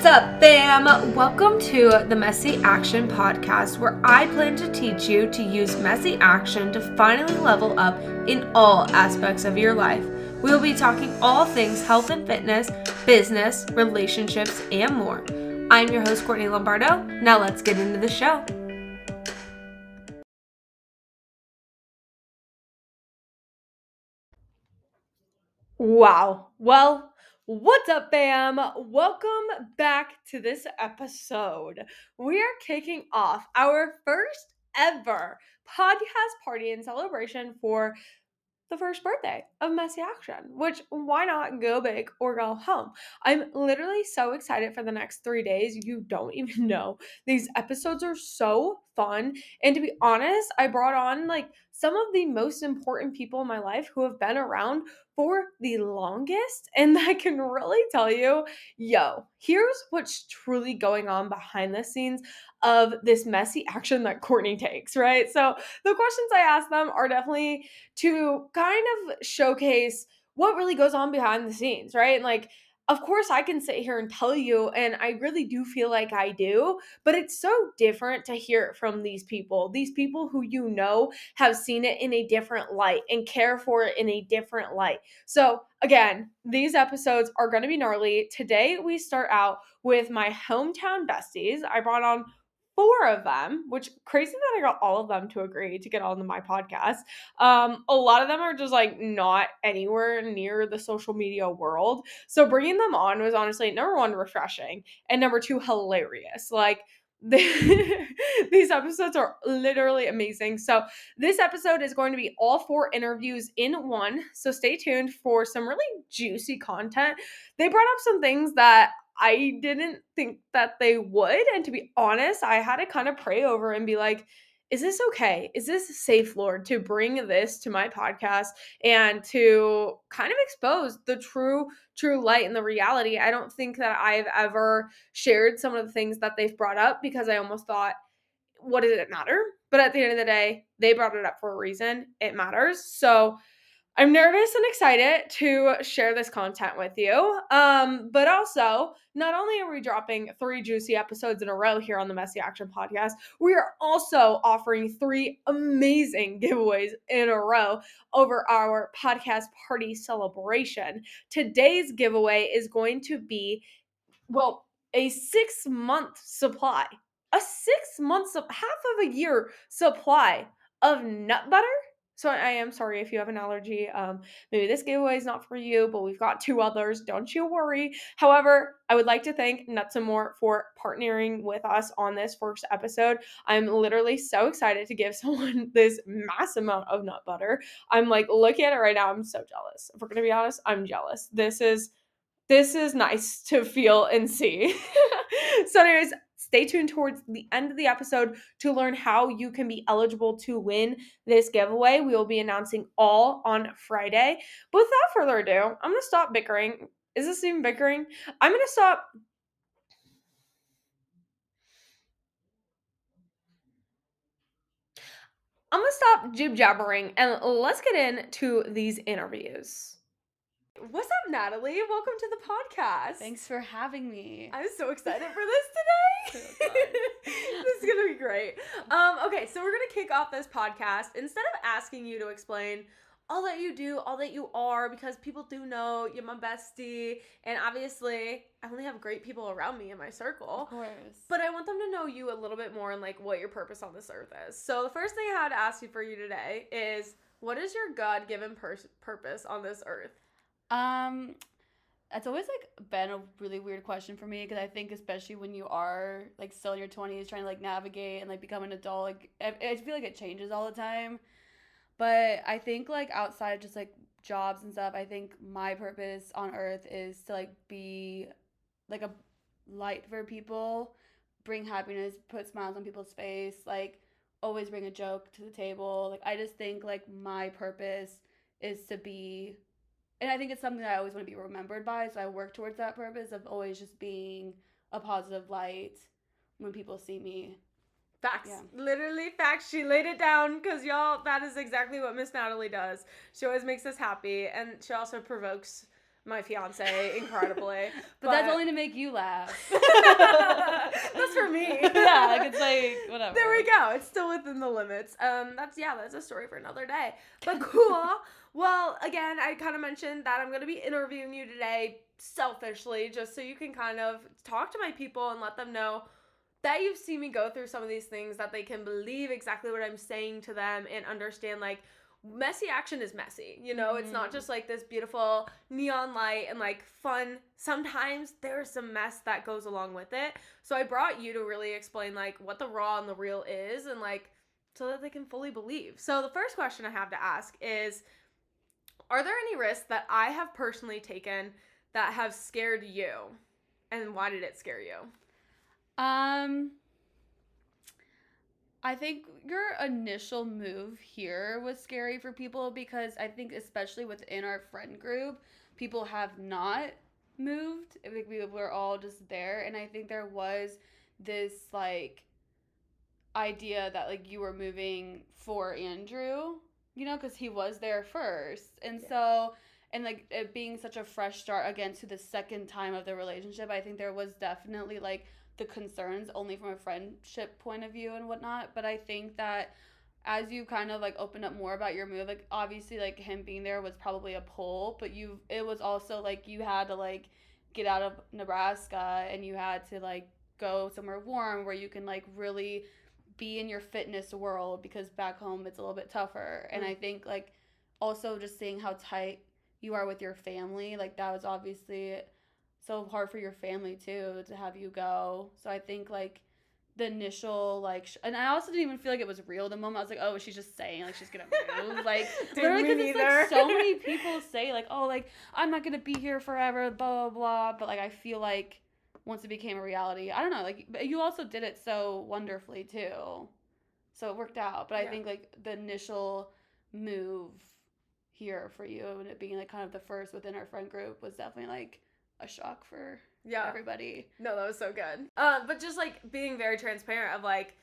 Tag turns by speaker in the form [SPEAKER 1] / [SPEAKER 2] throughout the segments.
[SPEAKER 1] What's up, fam? Welcome to the Messy Action Podcast, where I plan to teach you to use messy action to finally level up in all aspects of your life. We will be talking all things health and fitness, business, relationships, and more. I'm your host, Courtney Lombardo. Now let's get into the show. Wow. Well, what's up, fam? Welcome back to this episode. We are kicking off our first ever podcast party and celebration for the first birthday of Messy Action, which why not go big or go home? I'm literally so excited for the next three days. You don't even know. These episodes are so fun. And to be honest, I brought on like some of the most important people in my life who have been around for the longest. And I can really tell you, yo, here's what's truly going on behind the scenes of this messy action that Courtney takes, right? So the questions I ask them are definitely to kind of showcase what really goes on behind the scenes, right? Like, of course, I can sit here and tell you, and I really do feel like I do, but it's so different to hear it from these people. These people who you know have seen it in a different light and care for it in a different light. So, again, these episodes are going to be gnarly. Today, we start out with my hometown besties. I brought on four of them, which crazy that I got all of them to agree to get onto my podcast. Um, a lot of them are just like not anywhere near the social media world. So bringing them on was honestly number one, refreshing, and number two, hilarious. Like, these episodes are literally amazing. So, this episode is going to be all four interviews in one. So, stay tuned for some really juicy content. They brought up some things that I didn't think that they would. And to be honest, I had to kind of pray over and be like, is this okay? Is this safe, Lord, to bring this to my podcast and to kind of expose the true, true light and the reality? I don't think that I've ever shared some of the things that they've brought up because I almost thought, what does it matter? But at the end of the day, they brought it up for a reason. It matters. So I'm nervous and excited to share this content with you. Um, but also, not only are we dropping three juicy episodes in a row here on the Messy Action Podcast, we are also offering three amazing giveaways in a row over our podcast party celebration. Today's giveaway is going to be, well, a six month supply, a six months of half of a year supply of nut butter so I am sorry if you have an allergy. Um, maybe this giveaway is not for you, but we've got two others. Don't you worry. However, I would like to thank Nuts and More for partnering with us on this first episode. I'm literally so excited to give someone this mass amount of nut butter. I'm like looking at it right now. I'm so jealous. If we're gonna be honest, I'm jealous. This is this is nice to feel and see. so, anyways, Stay tuned towards the end of the episode to learn how you can be eligible to win this giveaway. We will be announcing all on Friday. But without further ado, I'm going to stop bickering. Is this even bickering? I'm going to stop. I'm to stop jib jabbering and let's get into these interviews. What's up, Natalie? Welcome to the podcast.
[SPEAKER 2] Thanks for having me.
[SPEAKER 1] I'm so excited for this today. this is gonna be great. Um, okay, so we're gonna kick off this podcast. Instead of asking you to explain all that you do, all that you are, because people do know you're my bestie, and obviously I only have great people around me in my circle.
[SPEAKER 2] Of course.
[SPEAKER 1] But I want them to know you a little bit more and like what your purpose on this earth is. So the first thing I had to ask you for you today is what is your God given pur- purpose on this earth?
[SPEAKER 2] Um, it's always like been a really weird question for me because I think especially when you are like still in your twenties trying to like navigate and like become an adult, like I, I feel like it changes all the time. But I think like outside of just like jobs and stuff, I think my purpose on earth is to like be like a light for people, bring happiness, put smiles on people's face, like always bring a joke to the table. Like I just think like my purpose is to be and I think it's something that I always want to be remembered by. So I work towards that purpose of always just being a positive light when people see me.
[SPEAKER 1] Facts. Yeah. Literally facts. She laid it down because y'all, that is exactly what Miss Natalie does. She always makes us happy and she also provokes my fiance incredibly.
[SPEAKER 2] But, that's only to make you laugh.
[SPEAKER 1] that's for me.
[SPEAKER 2] yeah, like it's like whatever.
[SPEAKER 1] There we go. It's still within the limits. Um, that's yeah, that's a story for another day. But cool. well, again, I kind of mentioned that I'm gonna be interviewing you today selfishly, just so you can kind of talk to my people and let them know that you've seen me go through some of these things, that they can believe exactly what I'm saying to them and understand like messy action is messy. You know, mm-hmm. it's not just like this beautiful neon light and like fun. Sometimes there's some mess that goes along with it. So I brought you to really explain like what the raw and the real is and like so that they can fully believe. So the first question I have to ask is are there any risks that I have personally taken that have scared you? And why did it scare you?
[SPEAKER 2] Um I think your initial move here was scary for people because I think especially within our friend group, people have not moved. Think we were all just there and I think there was this like idea that like you were moving for Andrew, you know, cuz he was there first. And yeah. so and like it being such a fresh start again to the second time of the relationship, I think there was definitely like the concerns only from a friendship point of view and whatnot. But I think that as you kind of like open up more about your move, like obviously like him being there was probably a pull, but you it was also like you had to like get out of Nebraska and you had to like go somewhere warm where you can like really be in your fitness world because back home it's a little bit tougher. And I mm. think like also just seeing how tight you are with your family, like that was obviously so hard for your family too to have you go. So I think like the initial like, sh- and I also didn't even feel like it was real. The moment I was like, oh, she's just saying like she's gonna move. like literally, because it's like so many people say like, oh, like I'm not gonna be here forever, blah blah blah. But like I feel like once it became a reality, I don't know. Like you also did it so wonderfully too, so it worked out. But I think like the initial move here for you and it being like kind of the first within our friend group was definitely like a shock for yeah everybody.
[SPEAKER 1] No, that was so good. Uh, but just like being very transparent of like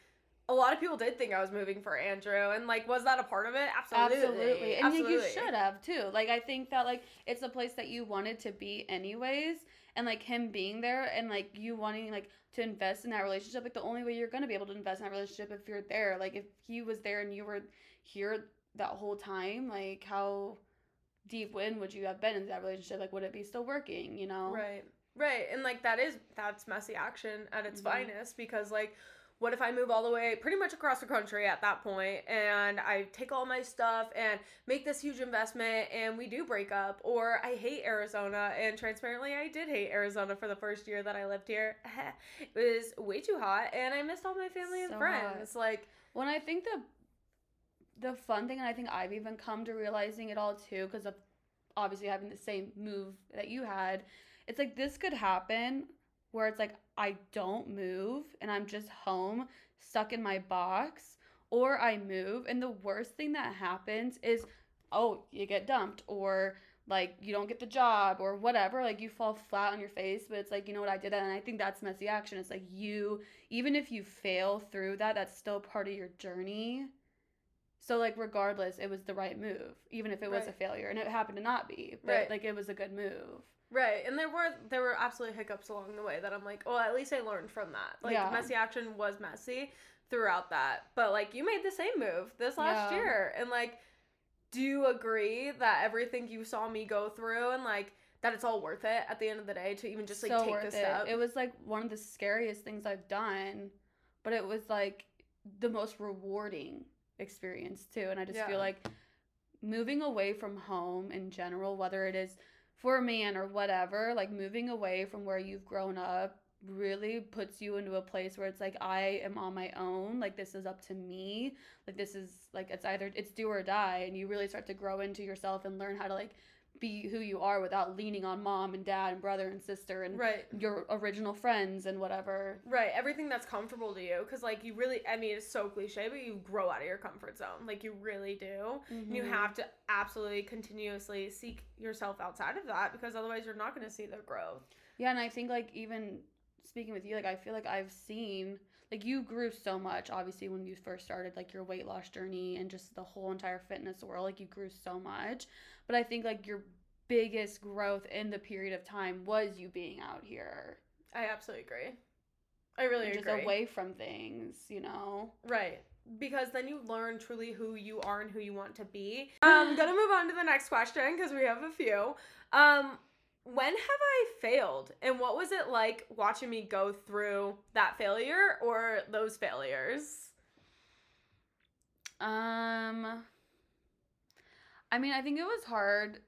[SPEAKER 1] a lot of people did think I was moving for Andrew, and like, was that a part of it? Absolutely, absolutely,
[SPEAKER 2] and absolutely. you should have too. Like, I think that like it's a place that you wanted to be anyways, and like him being there, and like you wanting like to invest in that relationship. Like, the only way you're gonna be able to invest in that relationship if you're there. Like, if he was there and you were here that whole time, like how deep in would you have been in that relationship? Like, would it be still working? You know?
[SPEAKER 1] Right. Right. And like that is that's messy action at its mm-hmm. finest because like what if I move all the way pretty much across the country at that point and I take all my stuff and make this huge investment and we do break up or I hate Arizona and transparently I did hate Arizona for the first year that I lived here. it was way too hot and I missed all my family and friends. Hot. Like
[SPEAKER 2] when I think the the fun thing, and I think I've even come to realizing it all too, because of obviously having the same move that you had. It's like this could happen where it's like I don't move and I'm just home stuck in my box, or I move, and the worst thing that happens is oh, you get dumped, or like you don't get the job or whatever like you fall flat on your face but it's like you know what i did and i think that's messy action it's like you even if you fail through that that's still part of your journey so like regardless, it was the right move, even if it was right. a failure, and it happened to not be. But right. like it was a good move.
[SPEAKER 1] Right, and there were there were absolutely hiccups along the way that I'm like, well, at least I learned from that. Like yeah. messy action was messy throughout that, but like you made the same move this last yeah. year, and like, do you agree that everything you saw me go through and like that it's all worth it at the end of the day to even just like so take step?
[SPEAKER 2] It. it was like one of the scariest things I've done, but it was like the most rewarding experience too. And I just yeah. feel like moving away from home in general, whether it is for a man or whatever, like moving away from where you've grown up really puts you into a place where it's like I am on my own, like this is up to me. Like this is like it's either it's do or die and you really start to grow into yourself and learn how to like be who you are without leaning on mom and dad and brother and sister and
[SPEAKER 1] right.
[SPEAKER 2] your original friends and whatever.
[SPEAKER 1] Right, everything that's comfortable to you cuz like you really I mean it's so cliche but you grow out of your comfort zone. Like you really do. Mm-hmm. You have to absolutely continuously seek yourself outside of that because otherwise you're not going to see the growth.
[SPEAKER 2] Yeah, and I think like even speaking with you like I feel like I've seen like you grew so much obviously when you first started like your weight loss journey and just the whole entire fitness world like you grew so much but i think like your biggest growth in the period of time was you being out here.
[SPEAKER 1] I absolutely agree. I really
[SPEAKER 2] just
[SPEAKER 1] agree.
[SPEAKER 2] away from things, you know.
[SPEAKER 1] Right. Because then you learn truly who you are and who you want to be. I'm gonna move on to the next question because we have a few. Um, when have I failed, and what was it like watching me go through that failure or those failures?
[SPEAKER 2] Um I mean, I think it was hard.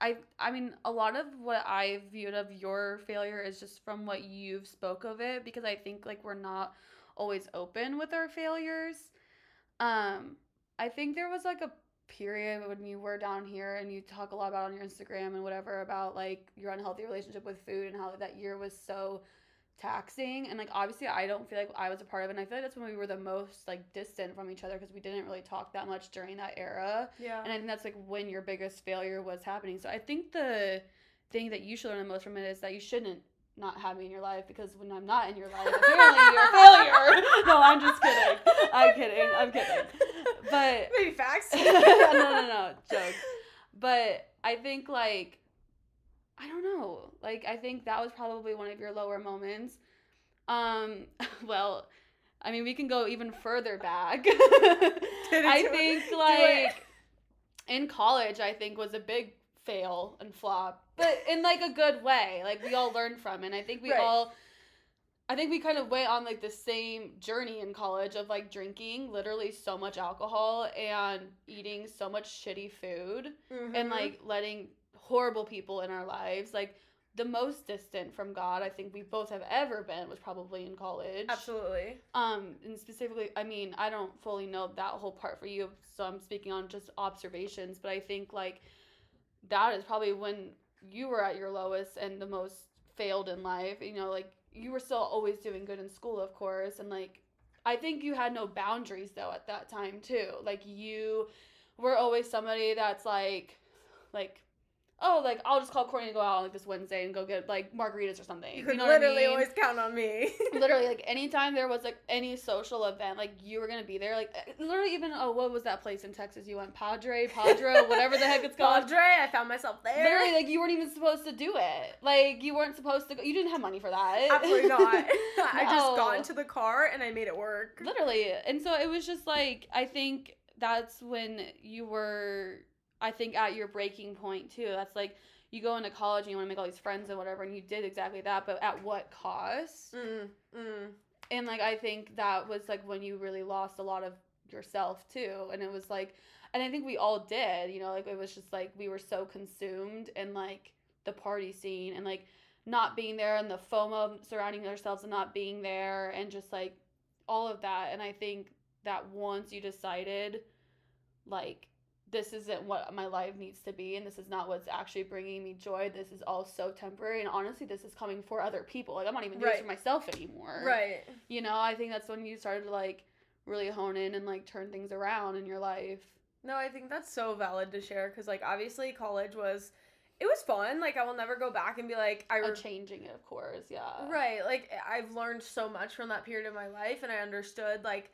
[SPEAKER 2] I I mean, a lot of what I viewed of your failure is just from what you've spoke of it because I think like we're not always open with our failures. Um I think there was like a period when you were down here and you talk a lot about on your Instagram and whatever about like your unhealthy relationship with food and how that year was so taxing and like obviously I don't feel like I was a part of it and I feel like that's when we were the most like distant from each other because we didn't really talk that much during that era
[SPEAKER 1] Yeah.
[SPEAKER 2] and I think that's like when your biggest failure was happening so I think the thing that you should learn the most from it is that you shouldn't not have me in your life because when I'm not in your life apparently you're a failure no I'm just kidding I'm kidding I'm kidding but
[SPEAKER 1] Maybe facts.
[SPEAKER 2] no, no, no, joke. But I think like I don't know. Like I think that was probably one of your lower moments. Um, well, I mean we can go even further back. I think
[SPEAKER 1] it.
[SPEAKER 2] like in college I think was a big fail and flop. But in like a good way. Like we all learned from it. And I think we
[SPEAKER 1] Right.
[SPEAKER 2] all I think we kind of went on like the same journey in college of like drinking literally so much alcohol and eating so much shitty food and
[SPEAKER 1] Mhm.
[SPEAKER 2] like letting horrible people in our lives like the most distant from God I think we both have ever been was probably in college.
[SPEAKER 1] absolutely.
[SPEAKER 2] Um and specifically I mean I don't fully know that whole part for you so I'm speaking on just observations but I think like that is probably when you were at your lowest and the most failed in life you know like you were still always doing good in school of course and like I think you had no boundaries though at that time too like you were always somebody that's like like oh like I'll just call Courtney to go out on like this Wednesday and go get like margaritas or something
[SPEAKER 1] You could
[SPEAKER 2] know what I
[SPEAKER 1] literally
[SPEAKER 2] mean?
[SPEAKER 1] always count on me.
[SPEAKER 2] literally like anytime there was like any social event like you were gonna be there like eh, literally even oh what was that place in texas you went padre padre whatever the heck it's called
[SPEAKER 1] Padre, I found myself there.
[SPEAKER 2] literally like you weren't even supposed to do it like you weren't supposed to go you didn't have money for that
[SPEAKER 1] Absolutely not. I just got into the car and I made it work.
[SPEAKER 2] literally and so it was just like i think that's when you were i think at your breaking point too. That's like you go into college and you want to make all these friends and whatever and you did exactly that but at what cost?
[SPEAKER 1] Mm, mm.
[SPEAKER 2] and like i think that was like when you really lost a lot of yourself too. And it was like and i think we all did you know like it was just like we were so consumed in like the party scene and like not being there and the fomo surrounding ourselves and not being there and just like all of that. And i think that once you decided like this isn't what my life needs to be and this is not what's actually bringing me joy this is all so temporary and honestly this is coming for other people like i'm not even doing this for myself anymore
[SPEAKER 1] Right.
[SPEAKER 2] you know i think that's when you started to like really hone in and like turn things around in your life
[SPEAKER 1] No, I think that's so valid to share because, like, obviously, college was, it was fun. Like, I will never go back and be like, I. Re-
[SPEAKER 2] changing it of course yeah
[SPEAKER 1] right. Like, I've learned so much from that period of my life, and I understood, like,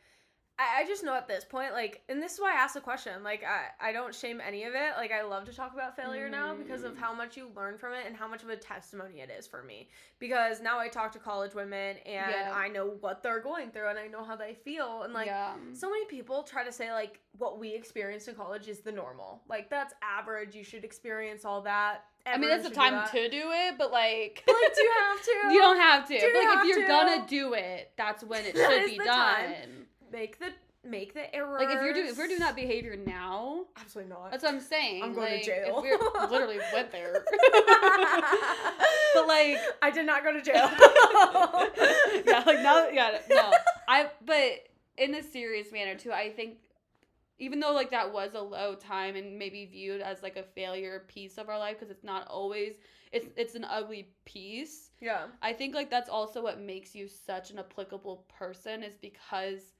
[SPEAKER 1] I, I just know at this point, like, and this is why I asked the question. Like, I, I don't shame any of it. Like, I love to talk about failure now because of how much you learn from it and how much of a testimony it is for me. Because now I talk to college women and
[SPEAKER 2] Yeah.
[SPEAKER 1] I know what they're going through and I know how they feel. And, like,
[SPEAKER 2] yeah
[SPEAKER 1] so many people try to say like what we experienced in college is the normal. Like that's average. You should experience all that.
[SPEAKER 2] i mean
[SPEAKER 1] Everyone
[SPEAKER 2] that's the
[SPEAKER 1] should do
[SPEAKER 2] time
[SPEAKER 1] that.
[SPEAKER 2] to do it but like
[SPEAKER 1] But, like, do you have to?
[SPEAKER 2] you don't have to
[SPEAKER 1] Do
[SPEAKER 2] but like if you're
[SPEAKER 1] to?
[SPEAKER 2] gonna do it that's when it should be done
[SPEAKER 1] time. Make the make the error.
[SPEAKER 2] like if you're doing if we're doing that behavior now
[SPEAKER 1] absolutely not.
[SPEAKER 2] that's what i'm saying
[SPEAKER 1] I'm going to jail.
[SPEAKER 2] if we're literally went there but like
[SPEAKER 1] I did not go to jail.
[SPEAKER 2] yeah, like now, yeah, no. I, but in a serious manner too. I think, even though like that was a low time and maybe viewed as like a failure piece of our life because it's not always. It's it's an ugly piece.
[SPEAKER 1] yeah.
[SPEAKER 2] I think like that's also what makes you such an applicable person is because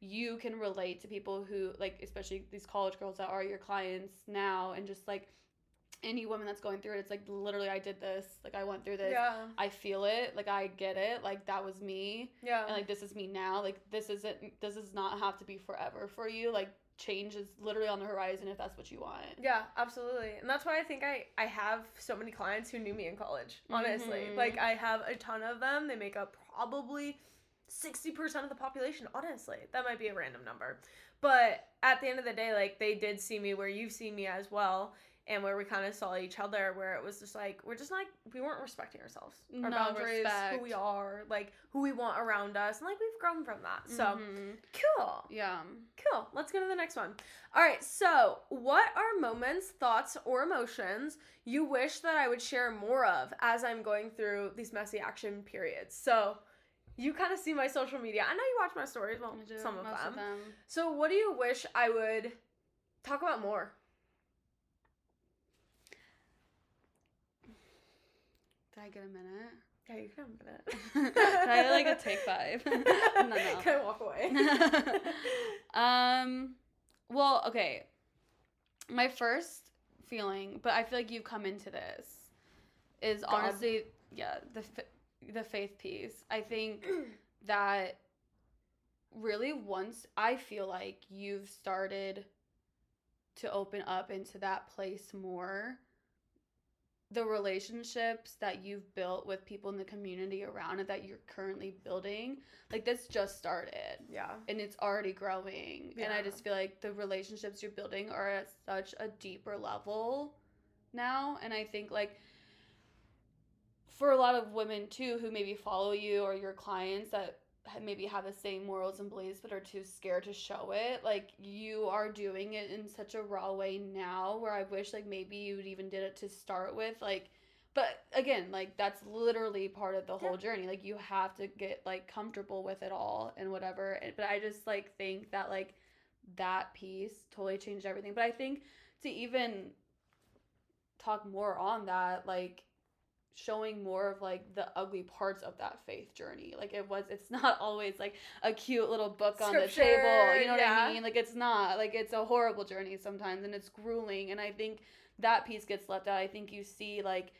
[SPEAKER 2] you can relate to people who like especially these college girls that are your clients now and just like any woman that's going through it it's like literally I did this like I went through this
[SPEAKER 1] Yeah.
[SPEAKER 2] I feel it, like I get it, like that was me,
[SPEAKER 1] Yeah.
[SPEAKER 2] and like this is me now. Like this isn't, this does not have to be forever for you. Like change is literally on the horizon if that's what you want.
[SPEAKER 1] Yeah, absolutely. And that's why I think I I have so many clients who knew me in college, honestly.
[SPEAKER 2] Mhm.
[SPEAKER 1] Like I have a ton of them. They make up probably 60% of the population, honestly. That might be a random number. But at the end of the day, like they did see me where you've seen me as well and where we kind of saw each other where it was just like we're just like we weren't respecting ourselves. Our
[SPEAKER 2] No
[SPEAKER 1] boundaries, who we are, like who we want around us, and like we've grown from that. So
[SPEAKER 2] Mhm.
[SPEAKER 1] cool.
[SPEAKER 2] yeah.
[SPEAKER 1] Cool. Let's go to the next one. All right. So, what are moments, thoughts, or emotions you wish that I would share more of as I'm going through these messy action periods? So, you kind of see my social media. I know you watch my stories, well,
[SPEAKER 2] do,
[SPEAKER 1] some of them.
[SPEAKER 2] of them.
[SPEAKER 1] So, what do you wish I would talk about more?
[SPEAKER 2] Did I get a minute?
[SPEAKER 1] Yeah, you can have a minute.
[SPEAKER 2] Can I like a take five? no, no.
[SPEAKER 1] Can I walk away?
[SPEAKER 2] um well okay my first feeling but i feel like you've come into this is
[SPEAKER 1] God.
[SPEAKER 2] honestly yeah the the faith piece i think that really once i feel like you've started to open up into that place more the relationships that you've built with people in the community around it that you're currently building like this just started.
[SPEAKER 1] Yeah.
[SPEAKER 2] and it's already growing. And i just feel like the relationships you're building are at such a deeper level now. And i think like for a lot of women too who maybe follow you or your clients that maybe have the same morals and beliefs but are too scared to show it like you are doing it in such a raw way now where i wish like maybe you would even did it to start with like but again like that's literally part of the whole journey like you have to get like comfortable with it all and whatever And- but i just like think that like that piece totally changed everything but i think to even talk more on that like showing more of like the ugly parts of that faith journey. Like it was it's not always like a cute little book on the table you know what i mean? Like it's not like it's a horrible journey sometimes and it's grueling and i think that piece gets left out. I think you see like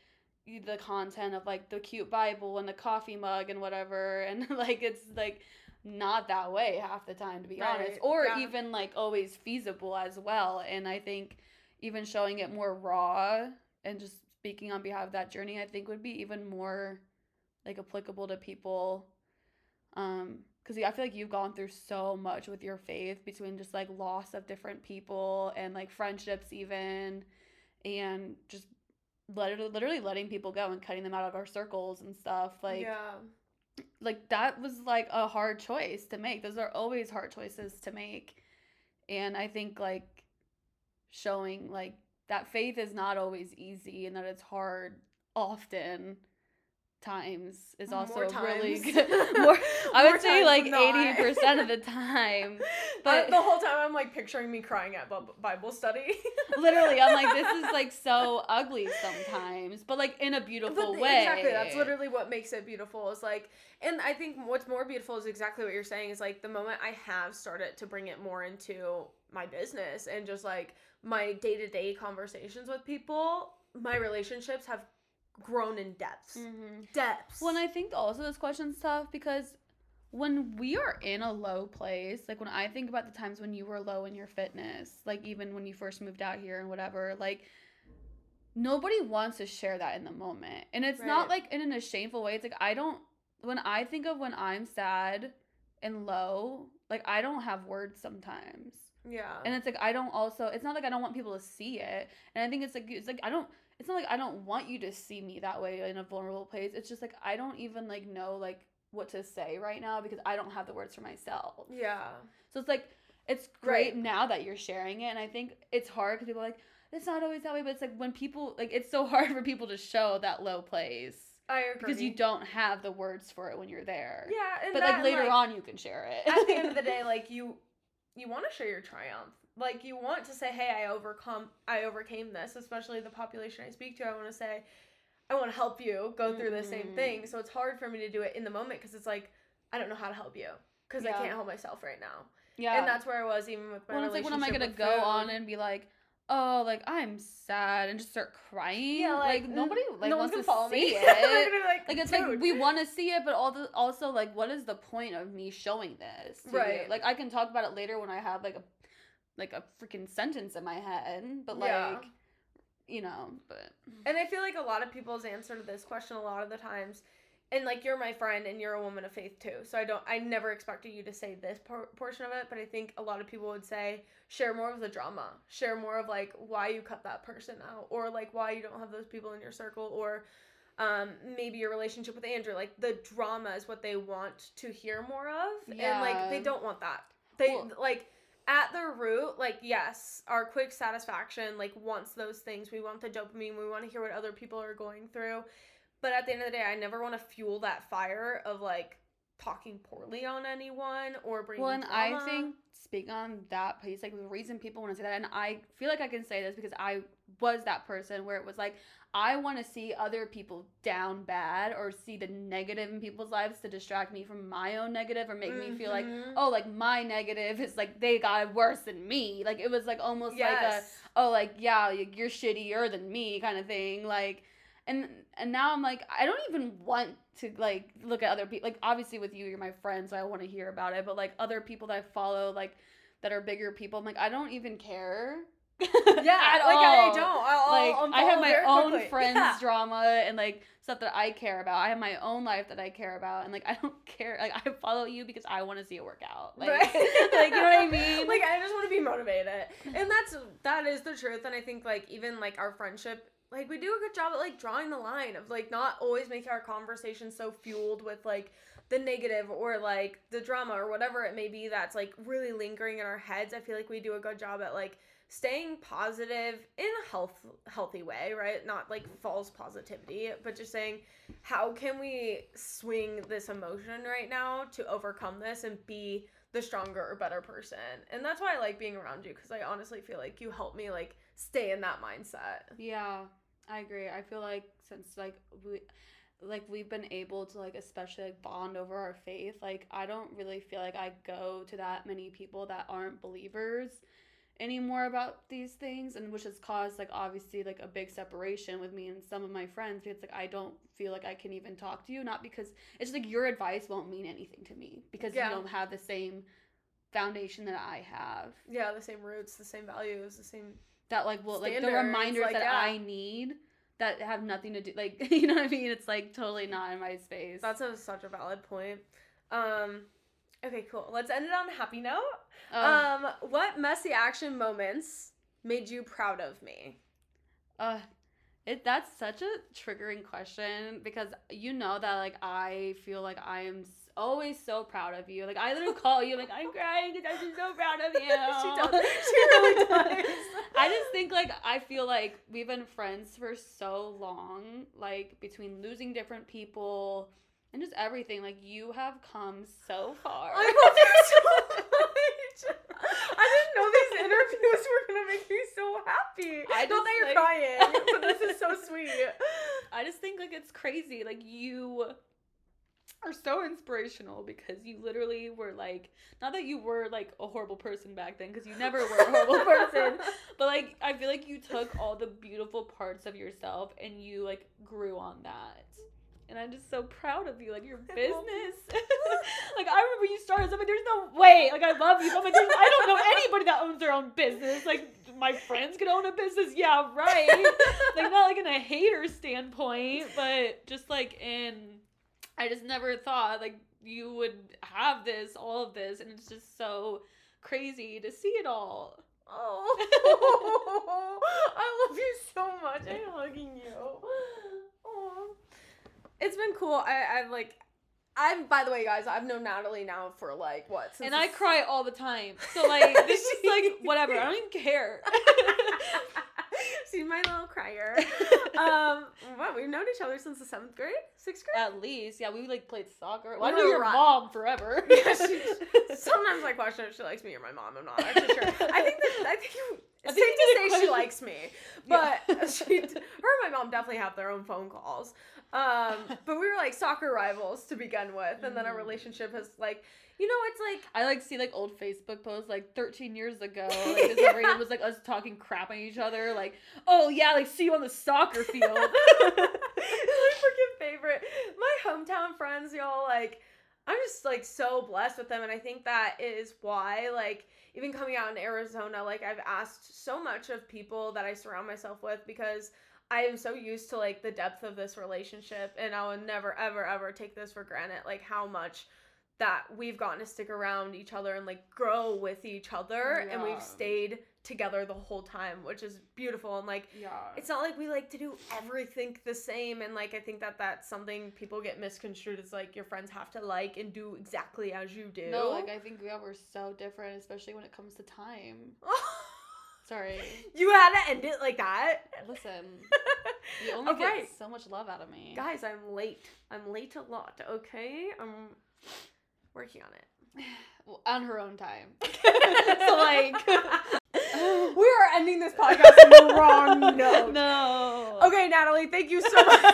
[SPEAKER 2] the content of like the cute bible and the coffee mug and whatever and like it's like not that way half the time to be honest or
[SPEAKER 1] yeah.
[SPEAKER 2] even like always feasible as well and i think even showing it more raw and just speaking on behalf of that journey i think would be even more like applicable to people um because i feel like you've gone through so much with your faith between just like loss of different people and like friendships even and just literally, literally letting people go and cutting them out of our circles and stuff like
[SPEAKER 1] yeah.
[SPEAKER 2] like that was like a hard choice to make those are always hard choices to make and i think like showing like that faith is not always easy and that it's hard often times is also
[SPEAKER 1] More
[SPEAKER 2] really good more i
[SPEAKER 1] More
[SPEAKER 2] would say like 80% of the time
[SPEAKER 1] But
[SPEAKER 2] but
[SPEAKER 1] the whole time I'm like picturing me crying at Bib- Bible study.
[SPEAKER 2] literally i'm like this is like so ugly sometimes but like in a beautiful
[SPEAKER 1] But
[SPEAKER 2] way
[SPEAKER 1] Exactly. That's literally what makes it beautiful. Is like, and I think what's more beautiful is exactly what you're saying. Is like the moment I have started to bring it more into my business and just like my day to day conversations with people, my relationships have grown in depths.
[SPEAKER 2] Mhm.
[SPEAKER 1] Depths.
[SPEAKER 2] Well, and I think also this question's tough because when we are in a low place, like when I think about the times when you were low in your fitness, like even when you first moved out here and whatever, like nobody wants to share that in the moment. And it's not
[SPEAKER 1] Right.
[SPEAKER 2] like in a shameful way. It's like I don't when I think of when I'm sad and low, like I don't have words sometimes.
[SPEAKER 1] Yeah.
[SPEAKER 2] And it's like I don't also it's not like I don't want people to see it. And I think it's like it's like I don't it's not like I don't want you to see me that way in a vulnerable place. It's just like I don't even like know like what to say right now because I don't have the words for myself.
[SPEAKER 1] yeah.
[SPEAKER 2] So it's like it's great
[SPEAKER 1] Right.
[SPEAKER 2] now that you're sharing it and I think it's hard cuz people are like it's not always that way, but it's like when people like it's so hard for people to show that low place
[SPEAKER 1] I agree.
[SPEAKER 2] because you don't have the words for it when you're there.
[SPEAKER 1] Yeah.
[SPEAKER 2] But
[SPEAKER 1] that,
[SPEAKER 2] like later
[SPEAKER 1] like,
[SPEAKER 2] on you can share it.
[SPEAKER 1] at the end of the day, like you you want to share your triumph. Like you want to say, "Hey, I overcome I overcame this." Especially the population I speak to, I want to say, "I want to help you go through the same
[SPEAKER 2] Mhm.
[SPEAKER 1] thing." So it's hard for me to do it in the moment cuz it's like I don't know how to help you cuz I can't help myself right now.
[SPEAKER 2] yeah.
[SPEAKER 1] And that's where I was even with my
[SPEAKER 2] Well, it's like, when am I gonna go on and be like, oh, like I'm sad and just start crying?
[SPEAKER 1] Yeah,
[SPEAKER 2] like,
[SPEAKER 1] like,
[SPEAKER 2] mm,
[SPEAKER 1] nobody
[SPEAKER 2] like
[SPEAKER 1] no one's gonna
[SPEAKER 2] to
[SPEAKER 1] follow
[SPEAKER 2] see
[SPEAKER 1] me.
[SPEAKER 2] it.
[SPEAKER 1] Like,
[SPEAKER 2] like it's like we want to see it, but all the, also like, what is the point of me showing this? to you?
[SPEAKER 1] Right.
[SPEAKER 2] Like I can talk about it later when I have like a like a freaking sentence in my head, but like
[SPEAKER 1] Yeah.
[SPEAKER 2] you know, but
[SPEAKER 1] And I feel like a lot of people's answer to this question a lot of the times, and like you're my friend and you're a woman of faith too. So I don't, I never expected you to say this por- portion of it, but I think a lot of people would say share more of the drama, share more of like why you cut that person out, or like why you don't have those people in your circle, or um, maybe your relationship with Andrew. Like the drama is what they want to hear more of, and like they don't want that. They
[SPEAKER 2] Well-
[SPEAKER 1] like at the root, like, yes, our quick satisfaction, like, wants those things. We want the dopamine. We want to hear what other people are going through. But at the end of the day, I never want to fuel that fire of, like, talking poorly on anyone or bringing
[SPEAKER 2] Well, and I think speaking on that piece, like the reason people want to say that, and I feel like I can say this because I was that person where it was like I want to see other people down bad or see the negative in people's lives to distract me from my own negative or make me feel like
[SPEAKER 1] Mhm.
[SPEAKER 2] oh like my negative is like they got it worse than me. Like it was like almost like a oh like yeah you're shittier than me kind of thing. Like and and now i'm like i don't even want to like look at other people like obviously with you you're my friend so i want to hear about it but like other people that i follow like that are bigger people i'm like i don't even care
[SPEAKER 1] yeah,
[SPEAKER 2] at
[SPEAKER 1] like, I don't. I'll,
[SPEAKER 2] like i have my own
[SPEAKER 1] quickly.
[SPEAKER 2] friends
[SPEAKER 1] Yeah.
[SPEAKER 2] drama and like stuff that i care about i have my own life that i care about and like i don't care like i follow you because i want to see it work out like,
[SPEAKER 1] Right.
[SPEAKER 2] like you know what i mean
[SPEAKER 1] like I just want to be motivated, and that's that is the truth. And I think like even like our friendship, like we do a good job at like drawing the line of like not always making our conversation so fueled with like the negative or like the drama or whatever it may be that's like really lingering in our heads. I feel like we do a good job at like staying positive in a health healthy way, right? Not like false positivity, but just saying how can we swing this emotion right now to overcome this and be the stronger or better person. And that's why I like being around you because I honestly feel like you help me like stay in that mindset.
[SPEAKER 2] Yeah, I agree. I feel like since like we like we've been able to like especially like bond over our faith, like I don't really feel like I go to that many people that aren't believers anymore about these things and which has caused like obviously like a big separation with me and some of my friends because like I don't feel like I can even talk to you not because it's like your advice won't mean anything to me because
[SPEAKER 1] Yeah.
[SPEAKER 2] you don't have the same foundation that I have
[SPEAKER 1] Yeah, the same roots, the same values, the same
[SPEAKER 2] that like will like the reminders
[SPEAKER 1] like,
[SPEAKER 2] that
[SPEAKER 1] yeah.
[SPEAKER 2] I need that have nothing to do like you know what I mean it's like totally not in my space
[SPEAKER 1] That's a, such a valid point. Um okay, cool. Let's end it on a happy note.
[SPEAKER 2] oh,
[SPEAKER 1] Um what messy action moments made you proud of me?
[SPEAKER 2] uh, it that's such a triggering question because you know that like I feel like I am always so proud of you like I literally call you like I'm crying because I'm so proud of you
[SPEAKER 1] she does. She really does.
[SPEAKER 2] I just think like I feel like we've been friends for so long, like between losing different people and just everything. Like you have come so far.
[SPEAKER 1] I love you so much. I didn't know these interviews were gonna make me so happy.
[SPEAKER 2] I don't
[SPEAKER 1] that you're
[SPEAKER 2] like-
[SPEAKER 1] crying, but this is so sweet.
[SPEAKER 2] I just think like it's crazy. Like you are so inspirational because you literally were like not that you were like a horrible person back then because you never were a horrible person but like i feel like you took all the beautiful parts of yourself and you like grew on that. And i'm just so proud of you like your business. Like i remember you started something there's no way like i love you but I'm like, i don't know anybody that owns their own business like my friends could own a business yeah right. Like not like in a hater standpoint, but just like in I just never thought like you would have this, all of this, and it's just so crazy to see it all.
[SPEAKER 1] Oh, I love you so much. I'm hugging you. Oh, it's been cool. I, I've like, I've by the way, guys, I've known Natalie now for like what?
[SPEAKER 2] And I cry all the time. So like this is like whatever. I don't even care.
[SPEAKER 1] She's my little crier. um, what? We've known each other since the seventh grade, sixth grade.
[SPEAKER 2] At least, yeah, we like played soccer. Well, I knew your mom forever.
[SPEAKER 1] Yeah, she- Sometimes I question if she likes me or my mom. I'm not actually sure. I think that I think you-
[SPEAKER 2] I
[SPEAKER 1] it's
[SPEAKER 2] think
[SPEAKER 1] safe to say she likes me,
[SPEAKER 2] Yeah.
[SPEAKER 1] but she, her and my mom definitely have their own phone calls. Um, but we were like soccer rivals to begin with, and then our
[SPEAKER 2] Mm.
[SPEAKER 1] relationship has like, you know, it's like
[SPEAKER 2] I like see like old Facebook posts like 13 years ago. Like this random was like us talking crap on each other. Like, oh yeah, like see you on the soccer field.
[SPEAKER 1] my freaking favorite. My hometown friends, y'all, like, I'm just like so blessed with them and I think that is why like even coming out in Arizona like I've asked so much of people that I surround myself with because I am so used to like the depth of this relationship and I will never ever ever take this for granted like how much that we've gotten to stick around each other and like grow with each other and we've stayed together the whole time which is beautiful and like
[SPEAKER 2] Yeah.
[SPEAKER 1] it's not like we like to do everything the same and like i think that that's something people get misconstrued as like your friends have to like and do exactly as you do
[SPEAKER 2] No, like I think yeah, we're so different, especially when it comes to time. Sorry.
[SPEAKER 1] you had to end it like that
[SPEAKER 2] Listen, you only get so much love out of me.
[SPEAKER 1] guys i'm late i'm late a lot okay i'm working on it
[SPEAKER 2] Well, on her own time.
[SPEAKER 1] so like we are ending this podcast on the wrong note
[SPEAKER 2] No.
[SPEAKER 1] okay natalie thank you so much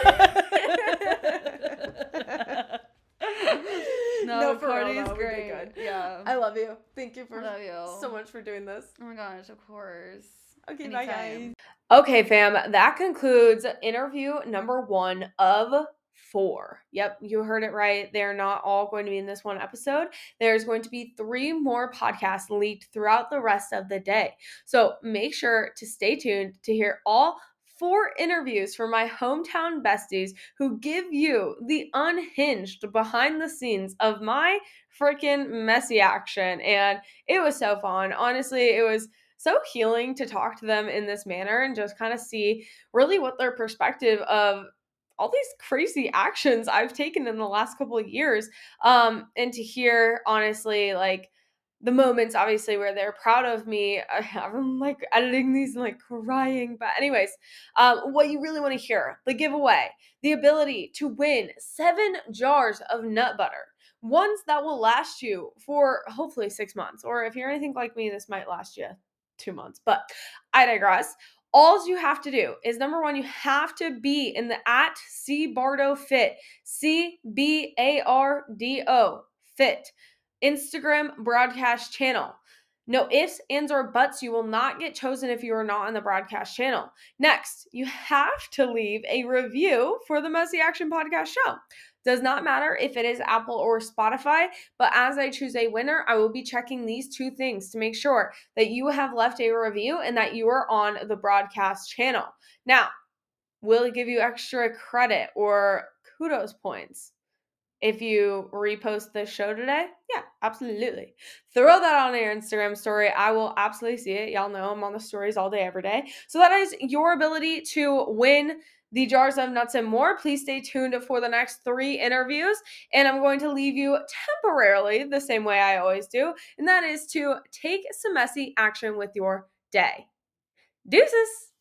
[SPEAKER 2] No,
[SPEAKER 1] for real,
[SPEAKER 2] Courtney's
[SPEAKER 1] though, we did
[SPEAKER 2] great.
[SPEAKER 1] good.
[SPEAKER 2] Yeah.
[SPEAKER 1] i love you thank you for
[SPEAKER 2] love you
[SPEAKER 1] so much for doing this
[SPEAKER 2] Oh my gosh, of course.
[SPEAKER 1] Okay, bye guys. Okay, fam, that concludes interview number one of four. Yep, you heard it right. They're not all going to be in this one episode. There's going to be three more podcasts leaked throughout the rest of the day. So make sure to stay tuned to hear all four interviews from my hometown besties who give you the unhinged behind the scenes of my freaking messy action. And it was so fun. Honestly, it was so healing to talk to them in this manner and just kind of see really what their perspective of all these crazy actions I've taken in the last couple of years um and to hear honestly like the moments obviously where they're proud of me i'm like editing these and like crying but anyways um what you really want to hear the giveaway the ability to win seven jars of nut butter ones that will last you for hopefully six months or if you're anything like me this might last you two months. But I digress. All you have to do is number one, you have to be in the at C Bardo Fit, C B A R D O Fit Instagram broadcast channel. No ifs, ands, or buts. You will not get chosen if you are not on the broadcast channel. Next, you have to leave a review for the Messy Action Podcast show. Does not matter if it is Apple or Spotify, but as I choose a winner, I will be checking these two things to make sure that you have left a review and that you are on the broadcast channel. Now, will it give you extra credit or kudos points if you repost this show today? Yeah, absolutely. Throw that on your Instagram story. I will absolutely see it. Y'all know I'm on the stories all day, every day. So that is your ability to win the jars of nuts and more. Please stay tuned for the next three interviews. And I'm going to leave you temporarily the same way I always do, and that is to take some messy action with your day. Deuces.